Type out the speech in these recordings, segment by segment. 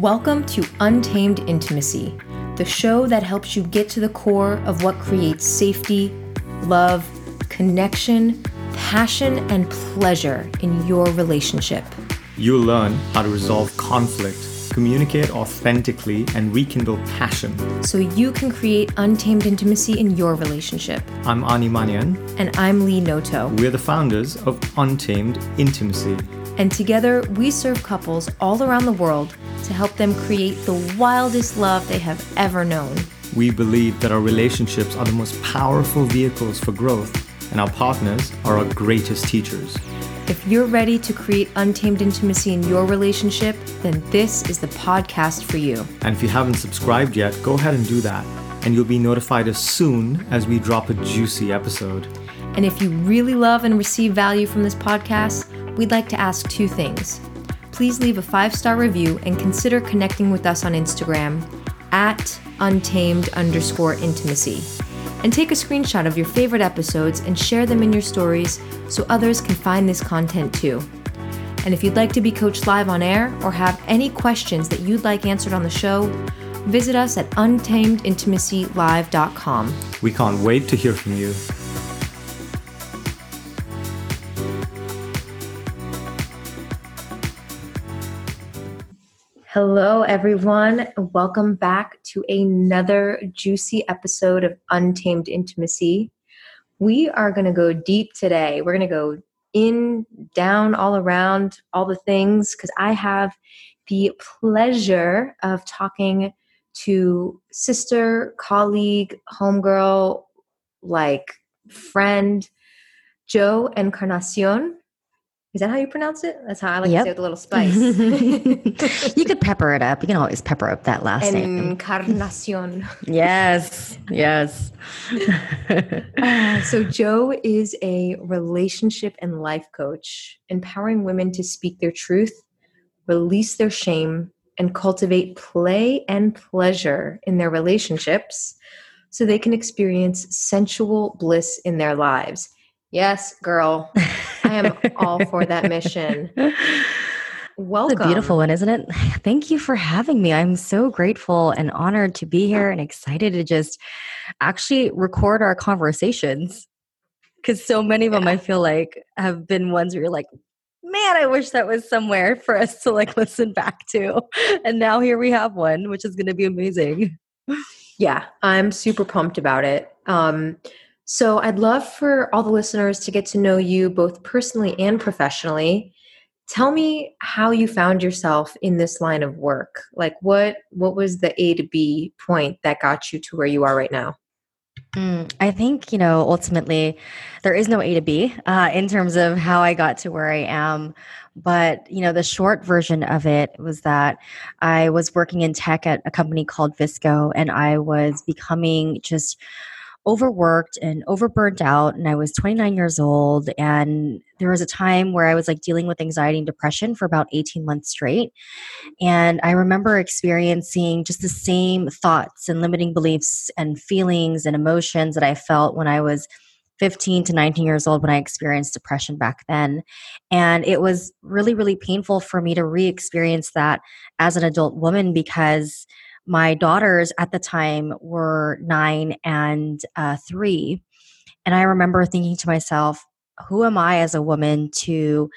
Welcome to Untamed Intimacy, the show that helps you get to the core of what creates safety, love, connection, passion, and pleasure in your relationship. You'll learn how to resolve conflict, communicate authentically, and rekindle passion. So you can create untamed intimacy in your relationship. I'm Ani Manian. And I'm Lee Noto. We're the founders of Untamed Intimacy. And together, we serve couples all around the world to help them create the wildest love they have ever known. We believe that our relationships are the most powerful vehicles for growth, and our partners are our greatest teachers. If you're ready to create untamed intimacy in your relationship, then this is the podcast for you. And if you haven't subscribed yet, go ahead and do that, and you'll be notified as soon as we drop a juicy episode. And if you really love and receive value from this podcast, we'd like to ask two things. Please leave a five star review and consider connecting with us on Instagram at untamed underscore intimacy. And take a screenshot of your favorite episodes and share them in your stories so others can find this content too. And if you'd like to be coached live on air or have any questions that you'd like answered on the show, visit us at untamedintimacylive.com. We can't wait to hear from you. Hello, everyone. Welcome back to another juicy episode of Untamed Intimacy. We are going to go deep today. We're going to go in, down, all around, all the things, because I have the pleasure of talking to sister, colleague, homegirl, like friend, Joe Encarnacion. Is that how you pronounce it? That's how I like yep. to say it with a little spice. you could pepper it up. You can always pepper up that last name. Encarnacion. yes, yes. uh, so, Joe is a relationship and life coach, empowering women to speak their truth, release their shame, and cultivate play and pleasure in their relationships so they can experience sensual bliss in their lives. Yes, girl. I am all for that mission. Welcome. It's a beautiful one, isn't it? Thank you for having me. I'm so grateful and honored to be here and excited to just actually record our conversations. Because so many of them I feel like have been ones where you're like, man, I wish that was somewhere for us to like listen back to. And now here we have one, which is going to be amazing. Yeah, I'm super pumped about it. Um, so I'd love for all the listeners to get to know you both personally and professionally. Tell me how you found yourself in this line of work. Like what what was the A to B point that got you to where you are right now? Mm, I think, you know, ultimately there is no A to B uh, in terms of how I got to where I am. But, you know, the short version of it was that I was working in tech at a company called VSCO and I was becoming just overworked and overburnt out and I was 29 years old and there was a time where I was like dealing with anxiety and depression for about 18 months straight and I remember experiencing just the same thoughts and limiting beliefs and feelings and emotions that I felt when I was 15 to 19 years old when I experienced depression back then. And it was really, really painful for me to re experience that as an adult woman because my daughters at the time were nine and uh, three. And I remember thinking to myself, who am I as a woman to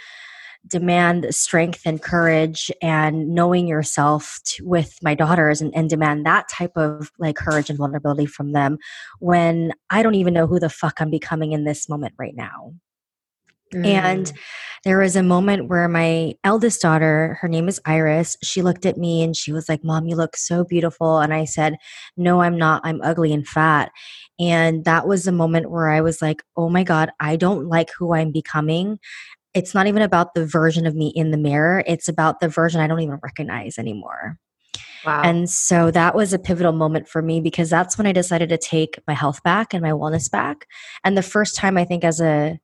demand strength and courage and knowing yourself to, with my daughters and, and demand that type of like courage and vulnerability from them when I don't even know who the fuck I'm becoming in this moment right now. Mm. And there was a moment where my eldest daughter, her name is Iris, she looked at me and she was like, Mom, you look so beautiful. And I said, No, I'm not. I'm ugly and fat. And that was the moment where I was like, Oh my God, I don't like who I'm becoming. It's not even about the version of me in the mirror, it's about the version I don't even recognize anymore. Wow. And so that was a pivotal moment for me because that's when I decided to take my health back and my wellness back. And the first time I think as a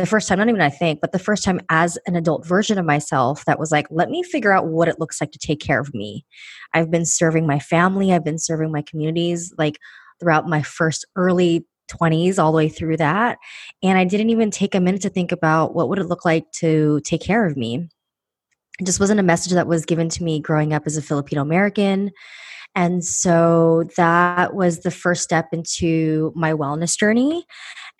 the first time, not even I think, but the first time as an adult version of myself that was like, let me figure out what it looks like to take care of me. I've been serving my family, I've been serving my communities like throughout my first early 20s all the way through that and i didn't even take a minute to think about what would it look like to take care of me it just wasn't a message that was given to me growing up as a Filipino American. And so that was the first step into my wellness journey.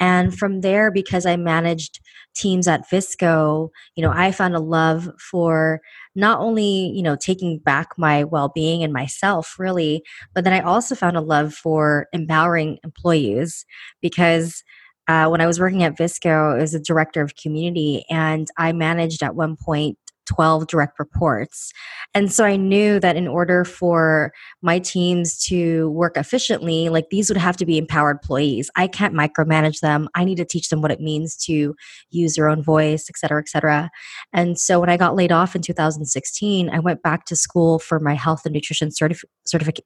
And from there, because I managed teams at VSCO, you know, I found a love for not only, you know, taking back my well-being and myself really, but then I also found a love for empowering employees because uh, when I was working at VSCO as a director of community, and I managed at one point 12 direct reports. And so I knew that in order for my teams to work efficiently, like these would have to be empowered employees. I can't micromanage them. I need to teach them what it means to use their own voice, et cetera, et cetera. And so when I got laid off in 2016, I went back to school for my health and nutrition certif-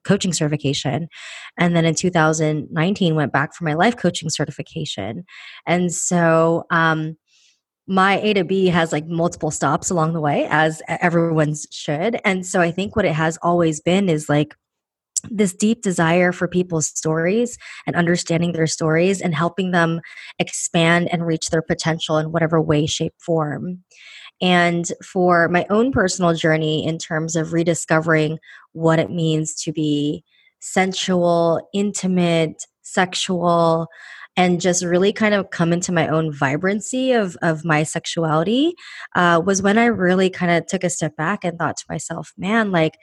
coaching certification. And then in 2019, went back for my life coaching certification. And so, um, my A to B has like multiple stops along the way, as everyone's should. And so I think what it has always been is like this deep desire for people's stories and understanding their stories and helping them expand and reach their potential in whatever way, shape, form. And for my own personal journey in terms of rediscovering what it means to be sensual, intimate, sexual, and just really kind of come into my own vibrancy of, of my sexuality uh, was when I really kind of took a step back and thought to myself, man, like,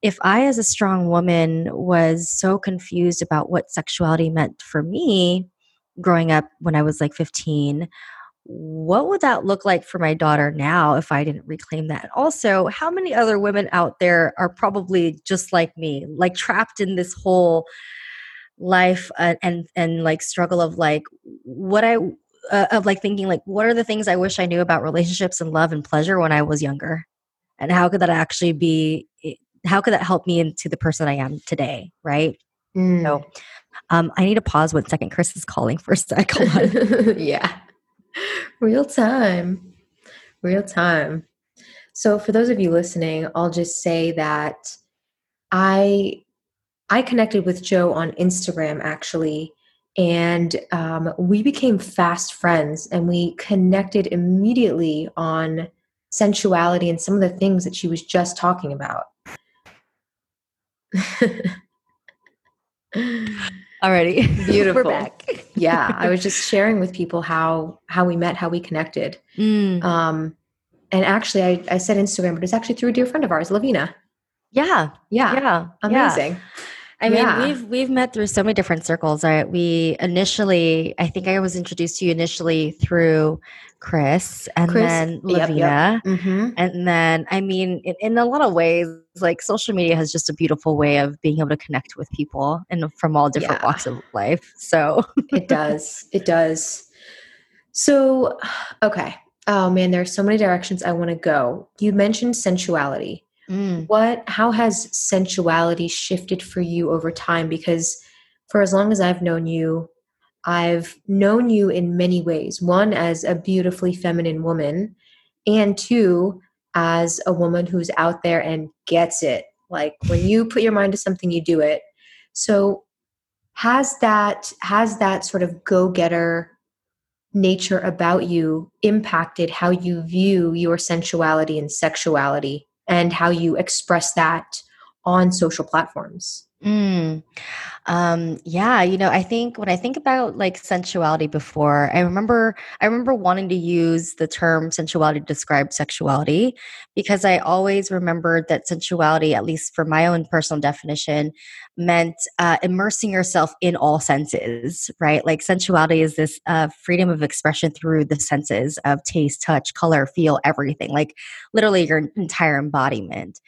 if I, as a strong woman, was so confused about what sexuality meant for me growing up when I was like 15, what would that look like for my daughter now if I didn't reclaim that? Also, how many other women out there are probably just like me, like trapped in this whole life uh, and and like struggle of like what I uh, of like thinking like what are the things I wish I knew about relationships and love and pleasure when I was younger, and how could that actually be? How could that help me into the person I am today? Right. Mm. So, um, I need to pause one second. Chris is calling for a sec. yeah, real time, real time. So, for those of you listening, I'll just say that I I connected with Joe on Instagram actually, and um, we became fast friends and we connected immediately on sensuality and some of the things that she was just talking about. Already. Beautiful. We're back. yeah. I was just sharing with people how how we met, how we connected. Mm. Um, and actually I, I said Instagram, but it's actually through a dear friend of ours, Lavina. Yeah. Yeah. Yeah. Amazing. Yeah. I mean, yeah. we've we've met through so many different circles. I, we initially, I think I was introduced to you initially through Chris, and Chris, then Lavina, yep, yep. Mm-hmm. and then I mean, in, in, a lot of ways, like social media has just a beautiful way of being able to connect with people and from all different yeah. walks of life. So it does, it does. So, okay. Oh man, there are so many directions I want to go. You mentioned sensuality. Mm. What how has sensuality shifted for you over time because for as long as I've known you, I've known you in many ways. One as a beautifully feminine woman and two as a woman who's out there and gets it. Like when you put your mind to something you do it. So has that has that sort of go-getter nature about you impacted how you view your sensuality and sexuality and how you express that on social platforms. Mm. Um, yeah, you know, I think when I think about like sensuality before, I remember I remember wanting to use the term sensuality to describe sexuality because I always remembered that sensuality, at least for my own personal definition, meant uh, immersing yourself in all senses, right? Like sensuality is this uh, freedom of expression through the senses of taste, touch, color, feel, everything, like literally your entire embodiment.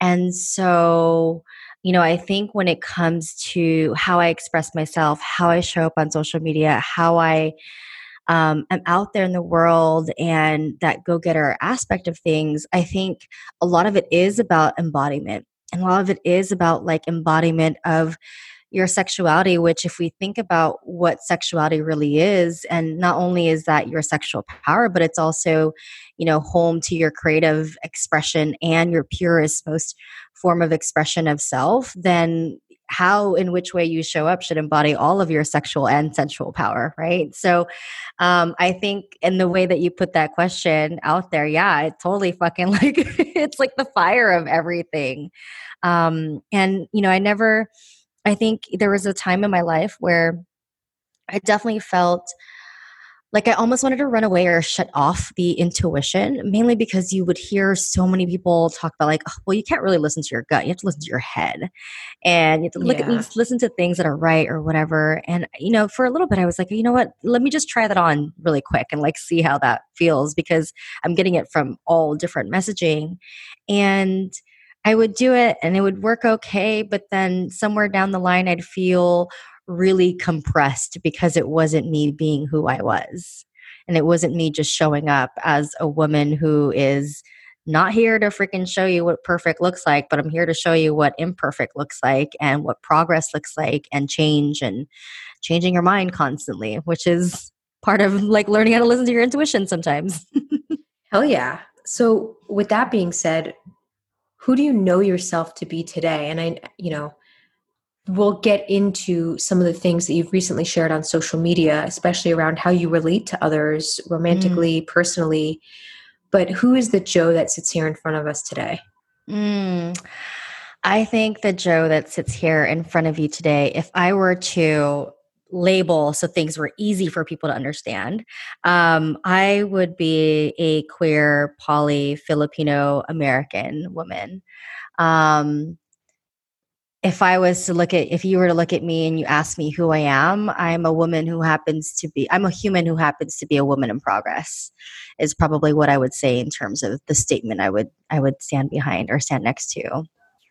And so you know, I think when it comes to how I express myself, how I show up on social media, how I um, am out there in the world and that go getter aspect of things, I think a lot of it is about embodiment. And a lot of it is about like embodiment of your sexuality, which, if we think about what sexuality really is, and not only is that your sexual power, but it's also, you know, home to your creative expression and your purest, most form of expression of self, then how in which way you show up should embody all of your sexual and sensual power right? So um i think in the way that you put that question out there yeah it totally fucking like it's like the fire of everything. Um and you know i never i think there was a time in my life where i definitely felt like I almost wanted to run away or shut off the intuition, mainly because you would hear so many people talk about like, oh, well, you can't really listen to your gut. You have to listen to your head, and you have to look yeah. at listen to things that are right or whatever. And you know, for a little bit, I was like, you know what? Let me just try that on really quick and like see how that feels because I'm getting it from all different messaging, and I would do it and it would work okay, but then somewhere down the line, I'd feel really compressed because it wasn't me being who I was. And it wasn't me just showing up as a woman who is not here to freaking show you what perfect looks like, but I'm here to show you what imperfect looks like and what progress looks like and change and changing your mind constantly, which is part of like learning how to listen to your intuition sometimes. Hell yeah. So, with that being said, who do you know yourself to be today? And I, you know, we'll get into some of the things that you've recently shared on social media, especially around how you relate to others romantically, mm. personally. But who is the Joe that sits here in front of us today? Mm. I think the Joe that sits here in front of you today, if I were to label so things were easy for people to understand, um, I would be a queer, poly, Filipino American woman. Um, if I was to look at, if you were to look at me and you ask me who I am, I'm a woman who happens to be, I'm a human who happens to be a woman in progress, is probably what I would say in terms of the statement I would, I would stand behind or stand next to.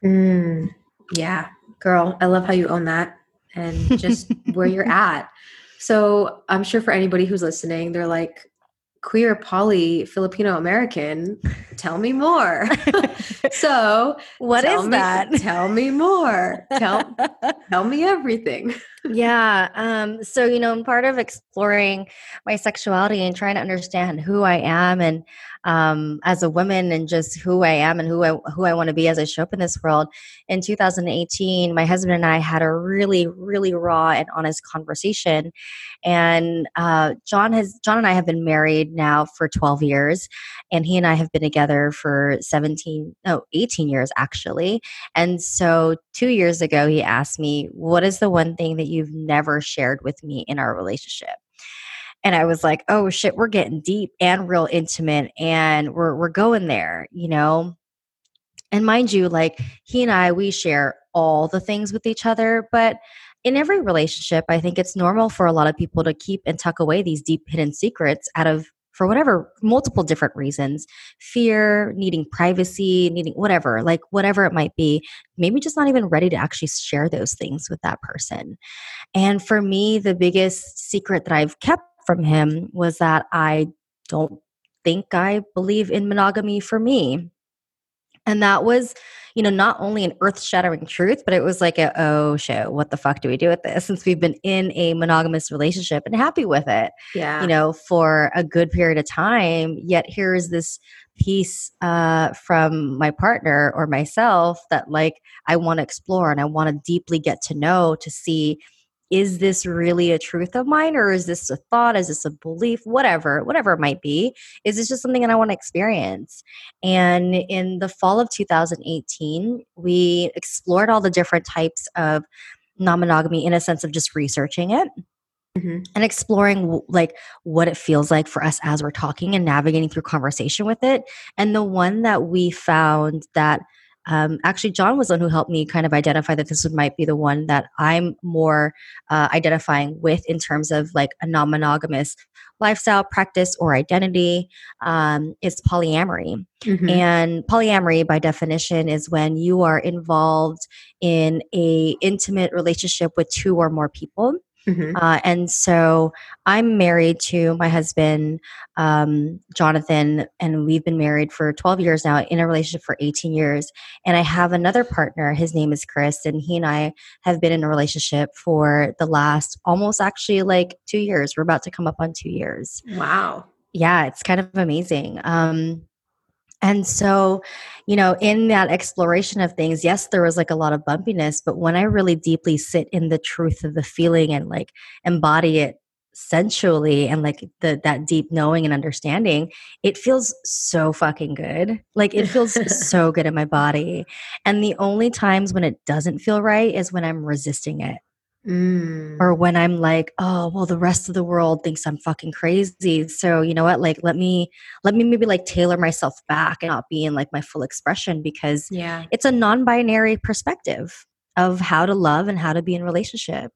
Mm, yeah, girl, I love how you own that and just where you're at. So I'm sure for anybody who's listening, they're like, queer poly Filipino American. Tell me more. so, what is me, that? Tell me more. Tell tell me everything. Yeah. Um, so, you know, part of exploring my sexuality and trying to understand who I am and um, as a woman and just who I am and who I who I want to be as I show up in this world. In 2018, my husband and I had a really, really raw and honest conversation. And uh, John has John and I have been married now for 12 years, and he and I have been together for 17, no, 18 years actually. And so two years ago, he asked me, "What is the one thing that you've never shared with me in our relationship?" and I was like, "Oh shit, we're getting deep and real intimate and we're we're going there, you know." And mind you, like he and I we share all the things with each other, but in every relationship, I think it's normal for a lot of people to keep and tuck away these deep hidden secrets out of for whatever multiple different reasons fear needing privacy needing whatever like whatever it might be maybe just not even ready to actually share those things with that person and for me the biggest secret that i've kept from him was that I don't think I believe in monogamy for me. And that was, you know, not only an earth shattering truth, but it was like, a, oh shit, what the fuck do we do with this? Since we've been in a monogamous relationship and happy with it, yeah, you know, for a good period of time. Yet here is this piece uh, from my partner or myself that like I want to explore and I want to deeply get to know to see is this really a truth of mine or is this a thought? Is this a belief? Whatever whatever it might be is this just something that i want to experience? And in the fall of 2018 we explored all the different types of non-monogamy in a sense of just researching it mm-hmm. and exploring like what it feels like for us as we're talking and navigating through conversation with it. And the one that we found that um, actually john was the one who helped me kind of identify that this might be the one that i'm more uh, identifying with in terms of like a non-monogamous lifestyle practice or identity. Um, is polyamory. Mm-hmm. and polyamory by definition is when you are involved in a intimate relationship with two or more people Mm-hmm. Uh, and so I'm married to my husband, um, Jonathan, and we've been married for 12 years now, in a relationship for 18 years. And I have another partner. His name is Chris, and he and I have been in a relationship for the last almost actually like two years. We're about to come up on two years. Wow. Yeah, it's kind of amazing. Um, And so, you know, in that exploration of things, yes, there was like a lot of bumpiness, but when I really deeply sit in the truth of the feeling and like embody it sensually and like the that deep knowing and understanding, it feels so fucking good. Like it feels so good in my body. And the only times when it doesn't feel right is when I'm resisting it. Mm. Or when I'm like, oh, well, the rest of the world thinks I'm fucking crazy. So, you know what? Like, let me, let me maybe like tailor myself back and not be in like my full expression because yeah. it's a non binary perspective of how to love and how to be in relationship.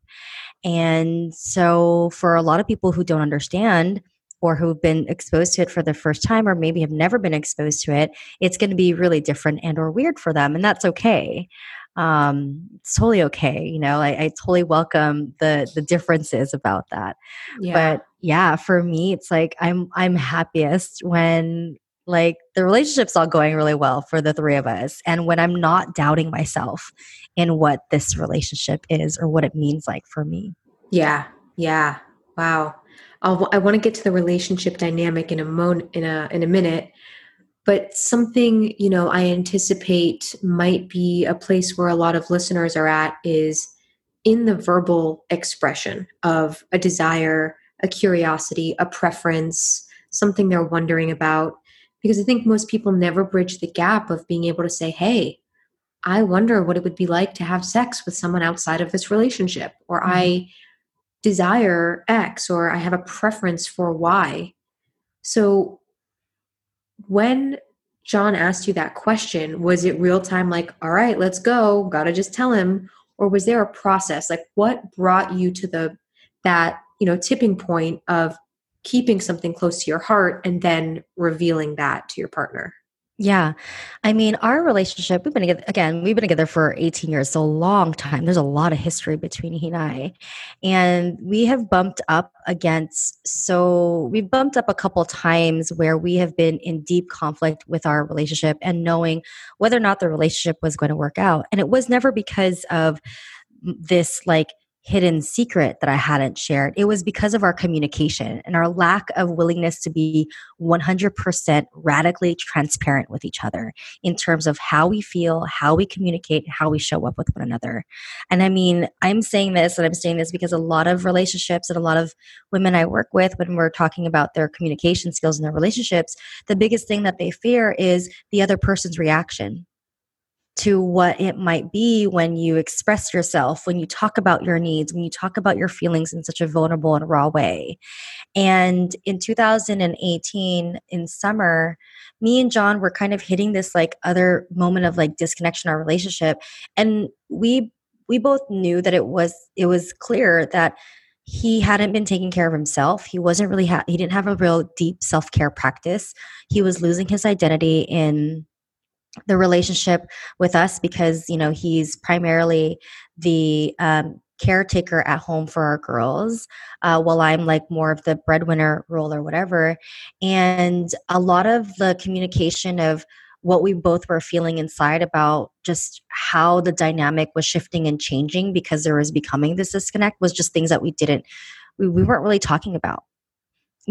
And so, for a lot of people who don't understand, or who've been exposed to it for the first time or maybe have never been exposed to it it's going to be really different and or weird for them and that's okay um, it's totally okay. You know, I, I totally welcome the the differences about that. Yeah. But yeah, for me, it's like I'm I'm happiest when like the relationship's all going really well for the three of us, and when I'm not doubting myself in what this relationship is or what it means like for me. Yeah. Yeah. Wow. I'll, I want to get to the relationship dynamic in a mo- in a in a minute, but something you know i anticipate might be a place where a lot of listeners are at is in the verbal expression of a desire a curiosity a preference something they're wondering about because i think most people never bridge the gap of being able to say hey i wonder what it would be like to have sex with someone outside of this relationship or mm-hmm. i desire x or i have a preference for y so when John asked you that question, was it real time, like, all right, let's go, gotta just tell him? Or was there a process? Like what brought you to the that, you know, tipping point of keeping something close to your heart and then revealing that to your partner? Yeah. I mean, our relationship, we've been together, again, we've been together for 18 years, so a long time. There's a lot of history between he and I. And we have bumped up against, so we've bumped up a couple times where we have been in deep conflict with our relationship and knowing whether or not the relationship was going to work out. And it was never because of this like hidden secret that I hadn't shared. It was because of our communication and our lack of willingness to be 100% radically transparent with each other in terms of how we feel, how we communicate, how we show up with one another. And I mean, I'm saying this and I'm saying this because a lot of relationships and a lot of women I work with, when we're talking about their communication skills and their relationships, the biggest thing that they fear is the other person's reaction to what it might be when you express yourself, when you talk about your needs, when you talk about your feelings in such a vulnerable and raw way. And in 2018, in summer, me and John were kind of hitting this like other moment of like disconnection in our relationship. And we we both knew that it was it was clear that he hadn't been taking care of himself. He wasn't really ha- he didn't have a real deep self-care practice. He was losing his identity in the relationship with us because you know he's primarily the um, caretaker at home for our girls uh, while i'm like more of the breadwinner role or whatever. And a lot of the communication of what we both were feeling inside about just how the dynamic was shifting and changing because there was becoming this disconnect was just things that we didn't we, we weren't really talking about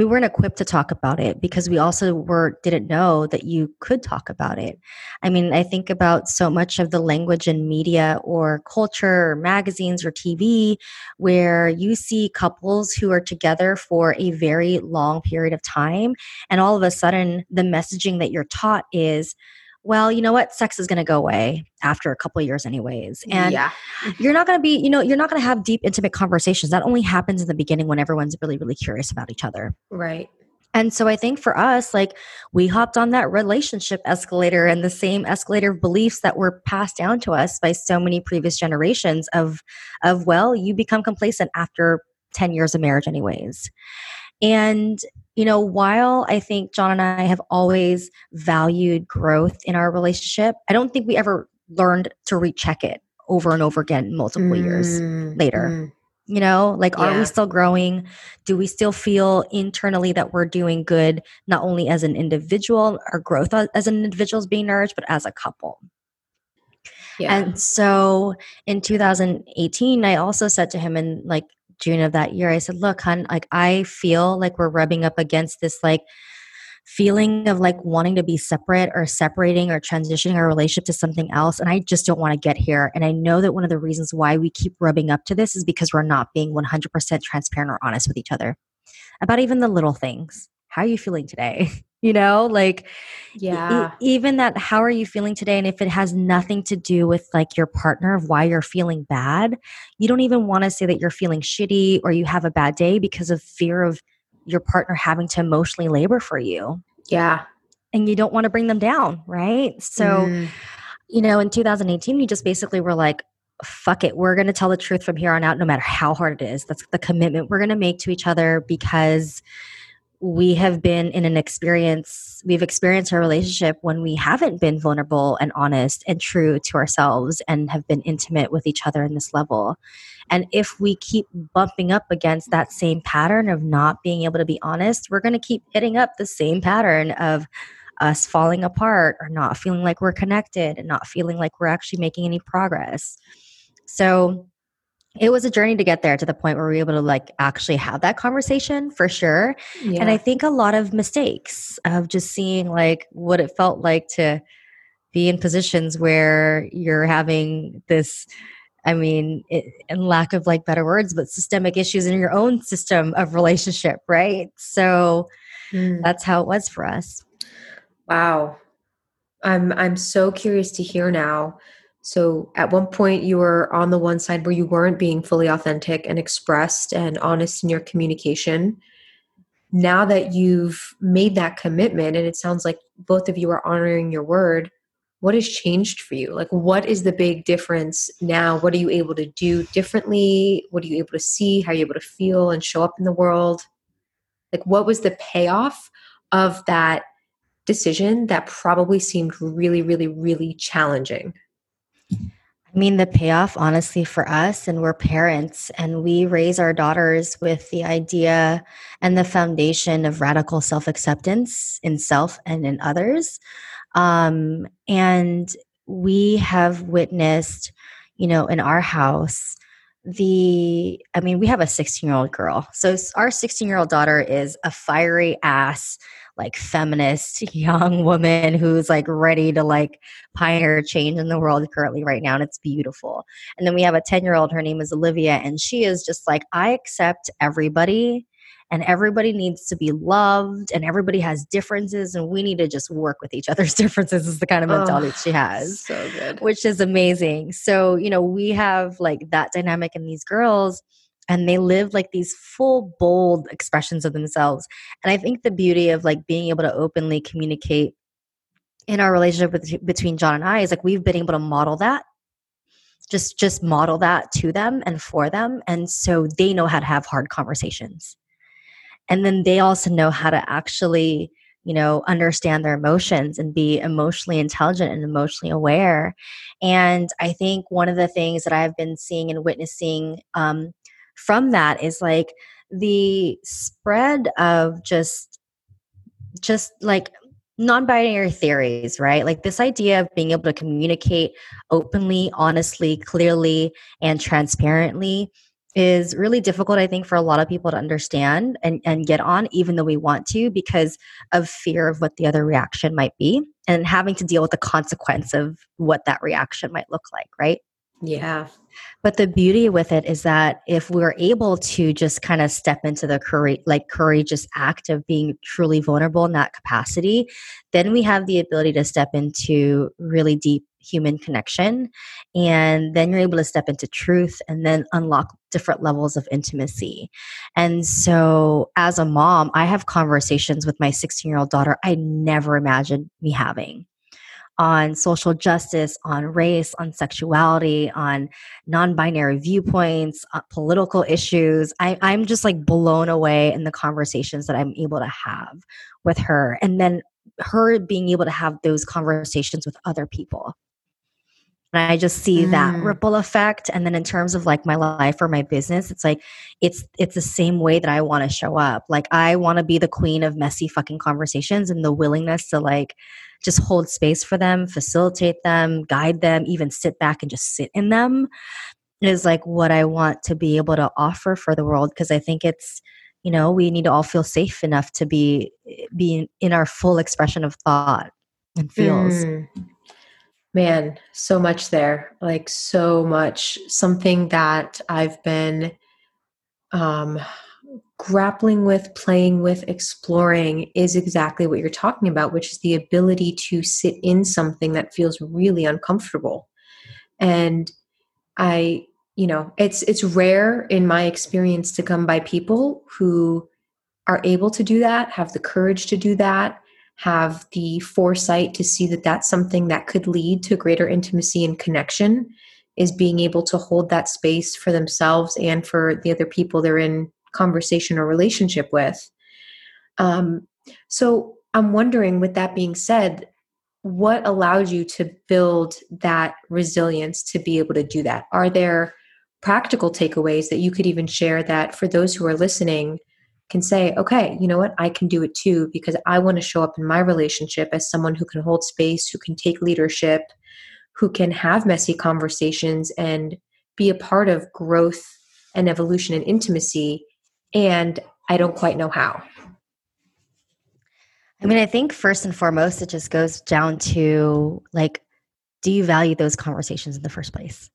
we weren't equipped to talk about it because we also were didn't know that you could talk about it. I mean i think about so much of the language in media or culture or magazines or tv where you see couples who are together for a very long period of time and all of a sudden the messaging that you're taught is well, you know what? Sex is going to go away after a couple years, anyways. And yeah. you're not going to be, you know, you're not going to have deep, intimate conversations. That only happens in the beginning when everyone's really, really curious about each other. Right. And so I think for us, like we hopped on that relationship escalator and the same escalator of beliefs that were passed down to us by so many previous generations of, of well, you become complacent after 10 years of marriage, anyways. And, you know, while I think John and I have always valued growth in our relationship, I don't think we ever learned to recheck it over and over again multiple mm, years later. Mm. You know, like, yeah. are we still growing? Do we still feel internally that we're doing good, not only as an individual, our growth as an individual is being nourished, but as a couple? Yeah. And so in 2018, I also said to him, and like, June of that year, I said, look, hun, like I feel like we're rubbing up against this like feeling of like wanting to be separate or separating or transitioning our relationship to something else. And I just don't want to get here. And I know that one of the reasons why we keep rubbing up to this is because we're not being 100% transparent or honest with each other about even the little things. How are you feeling today? you know, like, yeah, e- even that, how are you feeling today? And if it has nothing to do with like your partner of why you're feeling bad, you don't even want to say that you're feeling shitty or you have a bad day because of fear of your partner having to emotionally labor for you. Yeah. And you don't want to bring them down, right? So, mm. you know, in 2018, we just basically were like, fuck it, we're going to tell the truth from here on out, no matter how hard it is. That's the commitment we're going to make to each other because we have been in an experience, we've experienced our relationship when we haven't been vulnerable and honest and true to ourselves and have been intimate with each other in this level. And if we keep bumping up against that same pattern of not being able to be honest, we're going to keep hitting up the same pattern of us falling apart or not feeling like we're connected and not feeling like we're actually making any progress. So, it was a journey to get there to the point where we were able to like actually have that conversation for sure. Yeah. And I think a lot of mistakes of just seeing like what it felt like to be in positions where you're having this I mean, it, in lack of like better words, but systemic issues in your own system of relationship, right? So mm. that's how it was for us. Wow. I'm I'm so curious to hear now. So at one point you were on the one side where you weren't being fully authentic and expressed and honest in your communication. Now that you've made that commitment and it sounds like both of you are honoring your word, what has changed for you? Like, what is the big difference now? What are you able to do differently? What are you able to see? How are you able to feel and show up in the world? Like, what was the payoff of that decision that probably seemed really, really, really challenging? I mean, the payoff, honestly, for us, and we're parents, and we raise our daughters with the idea and the foundation of radical self acceptance in self and in others. Um, and we have witnessed, you know, in our house, the i mean we have a 16 year old girl so our 16 year old daughter is a fiery ass like feminist young woman who's like ready to like pioneer change in the world currently right now and it's beautiful. And then we have a 10 year old her name is olivia and she is just like i accept everybody and everybody needs to be loved and everybody has differences and we need to just work with each other's differences is the kind of mentality oh, she has so good. which is amazing. So you know we have like that dynamic in these girls and they live like these full bold expressions of themselves. And i think the beauty of like being able to openly communicate in our relationship with, between john and i is like we've been able to model that just just model that to them and for them and so they know how to have hard conversations. And then they also know how to actually you know understand their emotions and be emotionally intelligent and emotionally aware. And i think one of the things that i've been seeing and witnessing um, from that is like the spread of just just like non-binary theories right? Like this idea of being able to communicate openly honestly clearly and transparently is really difficult i think for a lot of people to understand and, and get on even though we want to because of fear of what the other reaction might be and having to deal with the consequence of what that reaction might look like right yeah but the beauty with it is that if we're able to just kind of step into the courage, like courageous act of being truly vulnerable in that capacity, then we have the ability to step into really deep human connection. And then you're able to step into truth and then unlock different levels of intimacy. And so, as a mom, I have conversations with my 16 year old daughter I never imagined me having on social justice, on race, on sexuality, on non binary viewpoints, uh, political issues. I, I'm just like blown away in the conversations that I'm able to have with her. And then her being able to have those conversations with other people. And I just see mm. that ripple effect. And then in terms of like my life or my business, it's like it's it's the same way that I want to show up. Like I want to be the queen of messy fucking conversations and the willingness to like just hold space for them, facilitate them, guide them, even sit back and just sit in them is like what I want to be able to offer for the world because I think it's you know we need to all feel safe enough to be be in our full expression of thought and feels mm. man so much there like so much something that i've been um grappling with playing with exploring is exactly what you're talking about which is the ability to sit in something that feels really uncomfortable. And i you know it's it's rare in my experience to come by people who are able to do that have the courage to do that have the foresight to see that that's something that could lead to greater intimacy and connection is being able to hold that space for themselves and for the other people they're in conversation or relationship with um, so i'm wondering with that being said what allowed you to build that resilience to be able to do that are there practical takeaways that you could even share that for those who are listening can say, okay, you know what, I can do it too because I want to show up in my relationship as someone who can hold space, who can take leadership, who can have messy conversations and be a part of growth and evolution and intimacy. And I don't quite know how. I mean, I think first and foremost, it just goes down to like, do you value those conversations in the first place?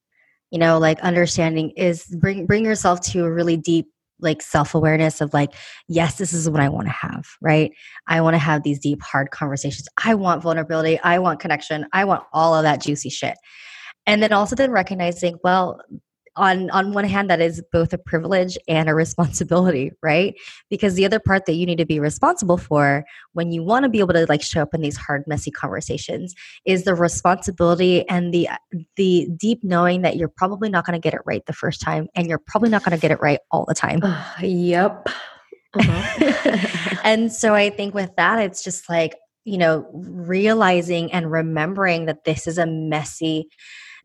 you know like understanding is bring bring yourself to a really deep like self-awareness of like yes this is what i want to have right? I want to have these deep hard conversations. I want vulnerability. I want connection. I want all of that juicy shit. And then also then recognizing well on on one hand that is both a privilege and a responsibility right? Because the other part that you need to be responsible for when you want to be able to like show up in these hard messy conversations is the responsibility and the the deep knowing that you're probably not going to get it right the first time and you're probably not going to get it right all the time. Uh, yep. Uh-huh. and so i think with that it's just like you know realizing and remembering that this is a messy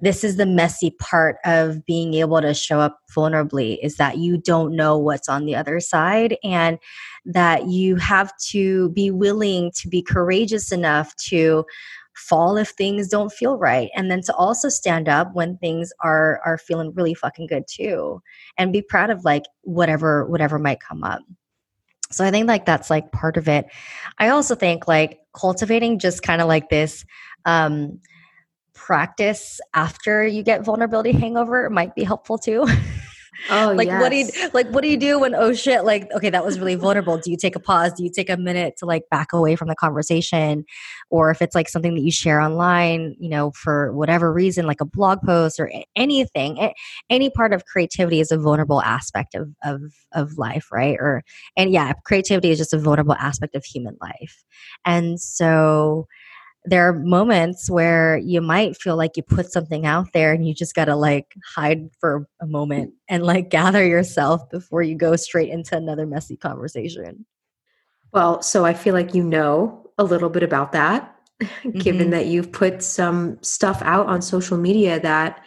this is the messy part of being able to show up vulnerably is that you don't know what's on the other side and that you have to be willing to be courageous enough to fall if things don't feel right and then to also stand up when things are are feeling really fucking good too and be proud of like whatever whatever might come up. So i think like that's like part of it. I also think like cultivating just kind of like this um practice after you get vulnerability hangover might be helpful too. Oh, like yes. what do you like? What do you do when oh shit? Like okay, that was really vulnerable. Do you take a pause? Do you take a minute to like back away from the conversation, or if it's like something that you share online, you know, for whatever reason, like a blog post or anything, any part of creativity is a vulnerable aspect of of of life, right? Or and yeah, creativity is just a vulnerable aspect of human life, and so there are moments where you might feel like you put something out there and you just got to like hide for a moment and like gather yourself before you go straight into another messy conversation. Well, so I feel like you know a little bit about that, given mm-hmm. that you've put some stuff out on social media that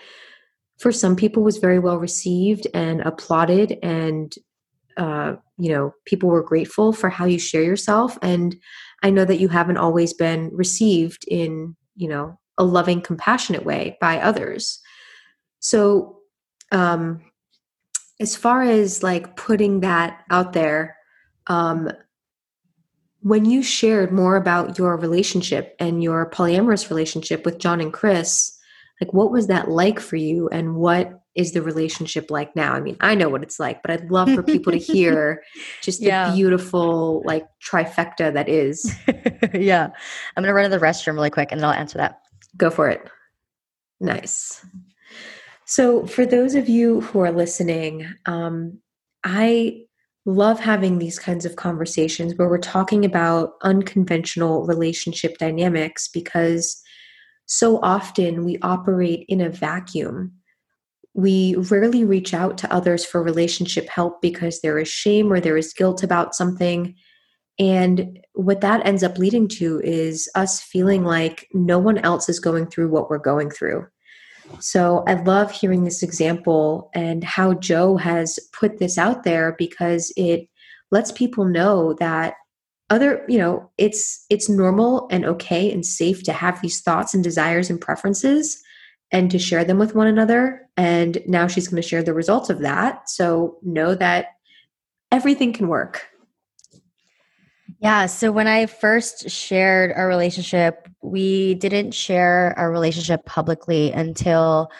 for some people was very well received and applauded and uh, you know people were grateful for how you share yourself and I know that you haven't always been received in, you know, a loving, compassionate way by others. So, um, as far as like putting that out there, um, when you shared more about your relationship and your polyamorous relationship with John and Chris, like what was that like for you and what is the relationship like now? I mean, I know what it's like, but I'd love for people to hear just the beautiful like trifecta that is. yeah. I'm going to run to the restroom really quick and then I'll answer that. Go for it. Nice. So, for those of you who are listening, um, I love having these kinds of conversations where we're talking about unconventional relationship dynamics because so often we operate in a vacuum we rarely reach out to others for relationship help because there is shame or there is guilt about something. And what that ends up leading to is us feeling like no one else is going through what we're going through. So I love hearing this example and how Joe has put this out there because it lets people know that other you know it's it's normal and okay and safe to have these thoughts and desires and preferences and to share them with one another. And now she's going to share the results of that. So know that everything can work. Yeah. So when I first shared our relationship, we didn't share our relationship publicly until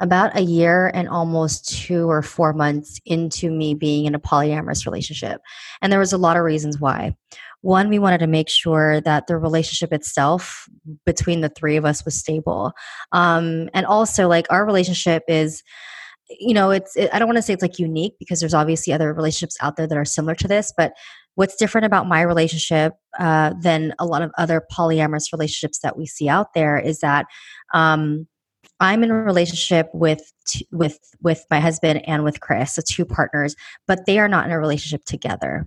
about a year and almost two or four months into me being in a polyamorous relationship. And there was a lot of reasons why. One, we wanted to make sure that the relationship itself between the three of us was stable. Um, and also, like, our relationship is you know it's it, i don't want to say it's like unique because there's obviously other relationships out there that are similar to this but what's different about my relationship uh, than a lot of other polyamorous relationships that we see out there is that um, I'm in a relationship with with with my husband and with Chris, the two partners, but they are not in a relationship together.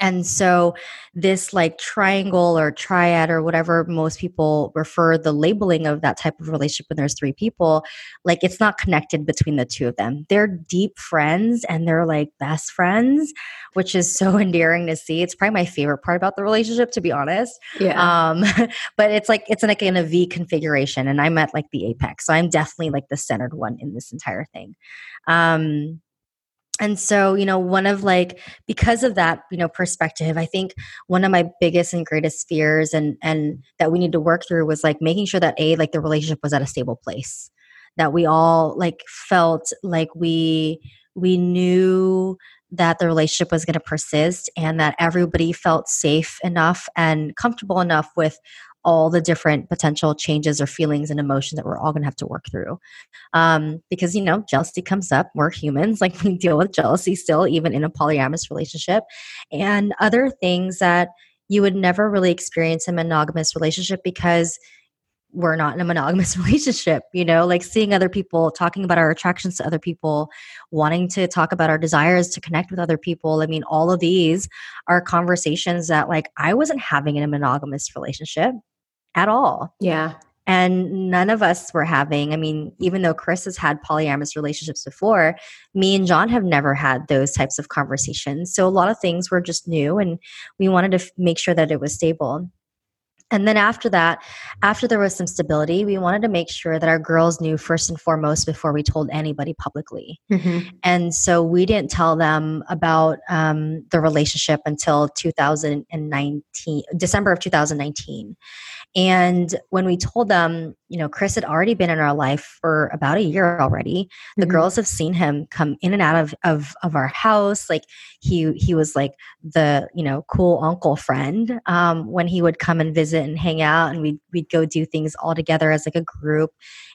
And so, this like triangle or triad or whatever most people refer the labeling of that type of relationship when there's three people, like it's not connected between the two of them. They're deep friends and they're like best friends, which is so endearing to see. It's probably my favorite part about the relationship, to be honest. Yeah. Um, but it's like it's like in a V configuration, and I'm at like the apex, so I'm definitely like the centered one in this entire thing. Um, and so you know one of like because of that you know perspective i think one of my biggest and greatest fears and and that we need to work through was like making sure that a like the relationship was at a stable place that we all like felt like we we knew that the relationship was going to persist and that everybody felt safe enough and comfortable enough with all the different potential changes or feelings and emotions that we're all going to have to work through. Um, because, you know, jealousy comes up. We're humans, like we deal with jealousy still, even in a polyamorous relationship, and other things that you would never really experience in a monogamous relationship because we're not in a monogamous relationship, you know, like seeing other people, talking about our attractions to other people, wanting to talk about our desires to connect with other people. I mean, all of these are conversations that like I wasn't having in a monogamous relationship at all. Yeah. And none of us were having, I mean, even though Chris has had polyamorous relationships before, me and John have never had those types of conversations. So a lot of things were just new and we wanted to f- make sure that it was stable. And then after that, after there was some stability, we wanted to make sure that our girls knew first and foremost before we told anybody publicly. Mm-hmm. And so we didn't tell them about um, the relationship until 2019, December of 2019. And when we told them, you know, Chris had already been in our life for about a year already. The mm-hmm. girls have seen him come in and out of, of of our house. Like he he was like the you know cool uncle friend um, when he would come and visit and hang out, and we'd we'd go do things all together as like a group.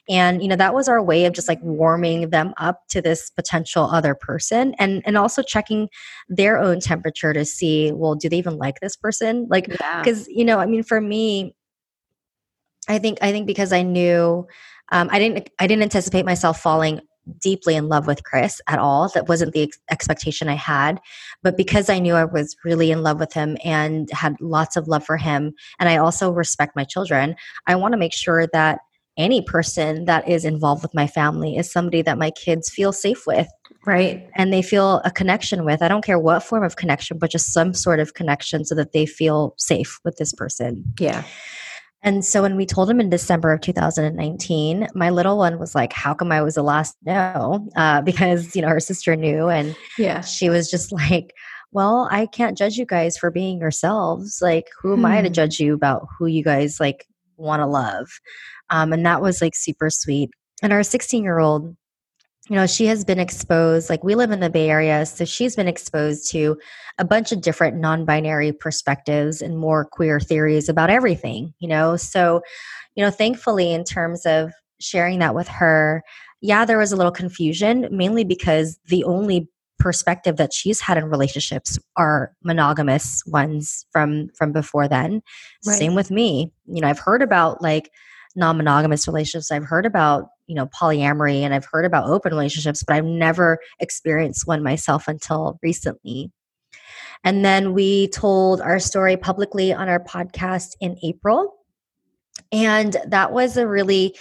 And you know that was our way of just like warming them up to this potential other person, and and also checking their own temperature to see, well, do they even like this person? Like because yeah. you know, I mean, for me I think I think because I knew um, I didn't I didn't anticipate myself falling deeply in love with Chris at all. That wasn't the ex- expectation I had. But because I knew I was really in love with him and had lots of love for him, and I also respect my children, I want to make sure that any person that is involved with my family is somebody that my kids feel safe with. Right. And they feel a connection with. I don't care what form of connection, but just some sort of connection so that they feel safe with this person. Yeah. And so when we told him in December of 2019, my little one was like, How come I was the last know? Uh, because, you know, her sister knew. And yeah. she was just like, Well, I can't judge you guys for being yourselves. Like, who am hmm. I to hmm. judge you about who you guys like want to love? Um, and that was like super sweet. And our 16 year old you know, she has been exposed, like we live in the Bay Area, so she's been exposed to a bunch of different non binary perspectives and more queer theories about everything, you know. So, you know, thankfully, in terms of sharing that with her, yeah, there was a little confusion, mainly because the only perspective that she's had in relationships are monogamous ones from from before then. Right. Same with me. You know, I've heard about like non-monogamous relationships. I've heard about you know polyamory and i've heard about open relationships but i've never experienced one myself until recently. And then we told our story publicly on our podcast in april. And that was a really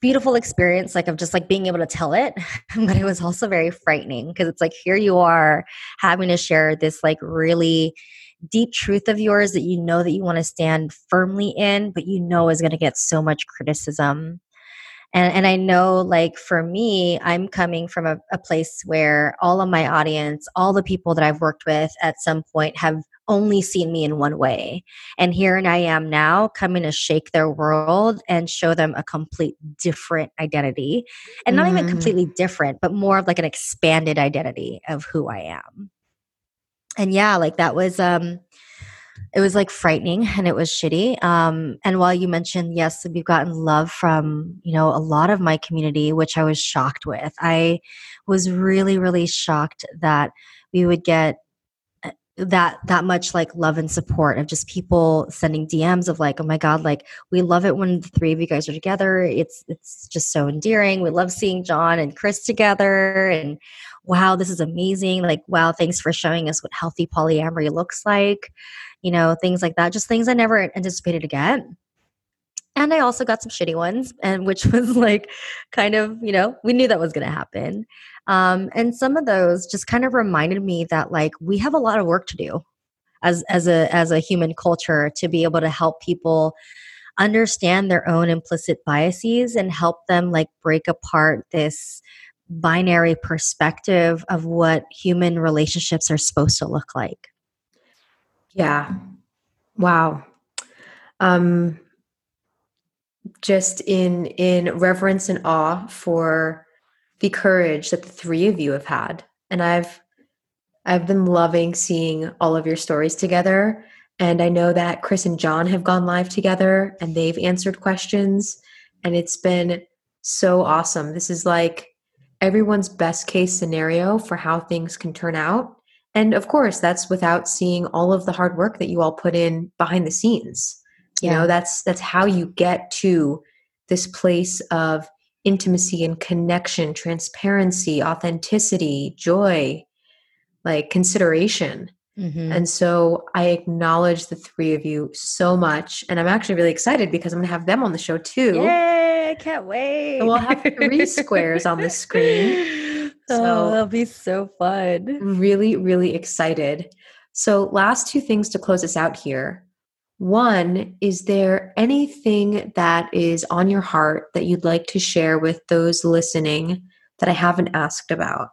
beautiful experience like of just like being able to tell it but it was also very frightening because it's like here you are having to share this like really deep truth of yours that you know that you want to stand firmly in, but you know is going to get so much criticism. and and i know like for me i'm coming from a, a place where all of my audience all the people that i've worked with at some point have only seen me in one way and here and i am now coming to shake their world and show them a complete different identity and not mm. even completely different but more of like an expanded identity of who i am and yeah like that was um it was like frightening and it was shitty. Um, and while you mentioned, yes, we've gotten love from, you know, a lot of my community, which I was shocked with. I was really, really shocked that we would get that that much like love and support of just people sending DMs of like, oh my God, like we love it when the three of you guys are together. It's it's just so endearing. We love seeing John and Chris together and wow, this is amazing. Like, wow, thanks for showing us what healthy polyamory looks like you know, things like that. Just things I never anticipated to get. And I also got some shitty ones, and which was like kind of, you know, we knew that was going to happen. Um, and some of those just kind of reminded me that like we have a lot of work to do as as a as a human culture to be able to help people understand their own implicit biases and help them like break apart this binary perspective of what human relationships are supposed to look like. Yeah. Wow. Um just in in reverence and awe for the courage that the three of you have had. And I've I've been loving seeing all of your stories together. And I know that Chris and John have gone live together and they've answered questions. And it's been so awesome. This is like everyone's best case scenario for how things can turn out. And of course, that's without seeing all of the hard work that you all put in behind the scenes. You yeah. know, that's that's how you get to this place of intimacy and connection, transparency, authenticity, joy, like consideration. Mm-hmm. And so I acknowledge the three of you so much. And I'm actually really excited because I'm going to have them on the show too. Yay, I can't wait. we'll have three squares on the screen. So oh, that'll be so fun. Really, really excited. So, last two things to close us out here. One, is there anything that is on your heart that you'd like to share with those listening that I haven't asked about?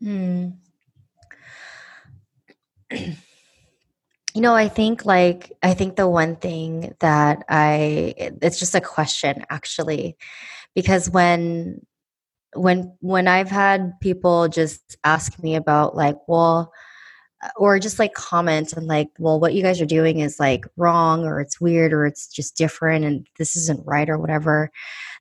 Hmm. you know, I think like, I think the one thing that I, it's just a question actually, because when when when I've had people just ask me about like, well, or just like comment and like, well, what you guys are doing is like wrong or it's weird or it's just different and this isn't right or whatever.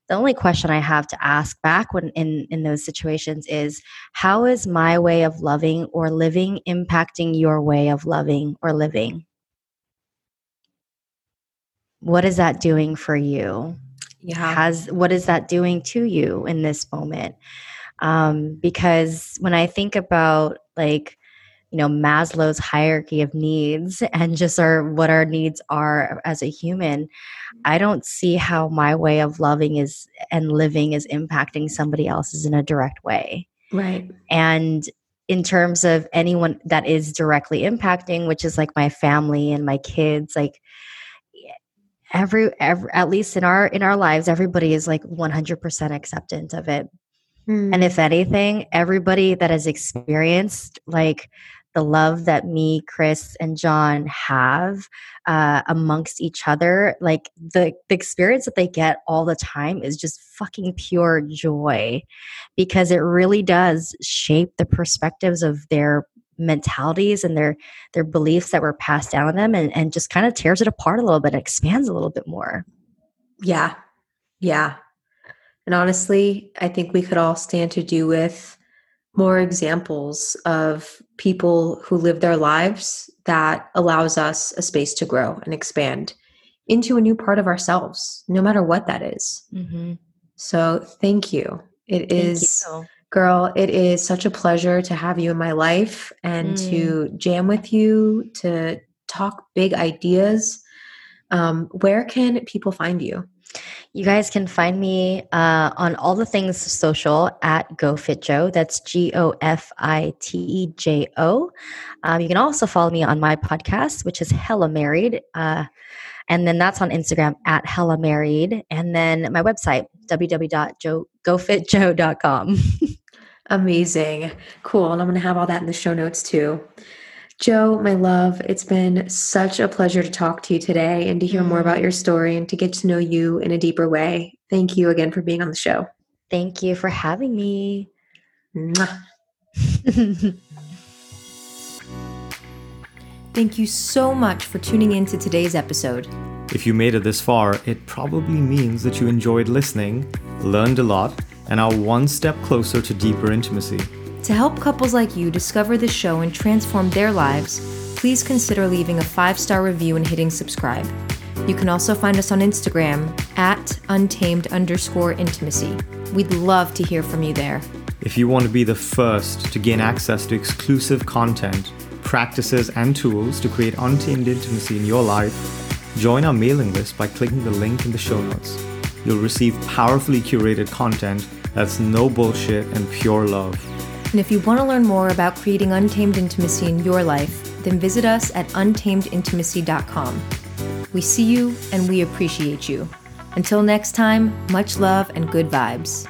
The only question I have to ask back when in in those situations is how is my way of loving or living impacting your way of loving or living? What is that doing for you? yeah. has what is that doing to you in this moment um, because when i think about like you know maslow's hierarchy of needs and just our what our needs are as a human i don't see how my way of loving is and living is impacting somebody else's in a direct way. Right. And in terms of anyone that is directly impacting which is like my family and my kids like every, every at least in our in our lives everybody is like 100% acceptant of it. Mm. and if anything everybody that has experienced like the love that me chris and john have uh, amongst each other like the, the experience that they get all the time is just fucking pure joy because it really does shape the perspectives of their mentalities and their their beliefs that were passed down to them and, and just kind of tears it apart a little bit expands a little bit more. Yeah. Yeah. And honestly i think we could all stand to do with more examples of people who live their lives that allows us a space to grow and expand into a new part of ourselves no matter what that is. Mm-hmm. so thank you it thank is you Girl, it is such a pleasure to have you in my life and mm. to jam with you, to talk big ideas. Um, where can people find you? You guys can find me uh, on all the things social at GoFitJo. That's G O F I T E J O. Um, you can also follow me on my podcast, which is Hella Married. Uh, and then that's on Instagram at Hella Married. And then my website, www.gofitjoe.com. Amazing. Cool. And I'm going to have all that in the show notes too. Joe, my love, it's been such a pleasure to talk to you today and to hear more about your story and to get to know you in a deeper way. Thank you again for being on the show. Thank you for having me. Thank you so much for tuning in to today's episode. If you made it this far, it probably means that you enjoyed listening, learned a lot, and are one step closer to deeper intimacy. To help couples like you discover the show and transform their lives, please consider leaving a five star review and hitting subscribe. You can also find us on Instagram at untamed underscore intimacy. We'd love to hear from you there. If you want to be the first to gain access to exclusive content, practices, and tools to create untamed intimacy in your life, join our mailing list by clicking the link in the show notes. You'll receive powerfully curated content that's no bullshit and pure love. And if you want to learn more about creating untamed intimacy in your life, then visit us at untamedintimacy.com. We see you and we appreciate you. Until next time, much love and good vibes.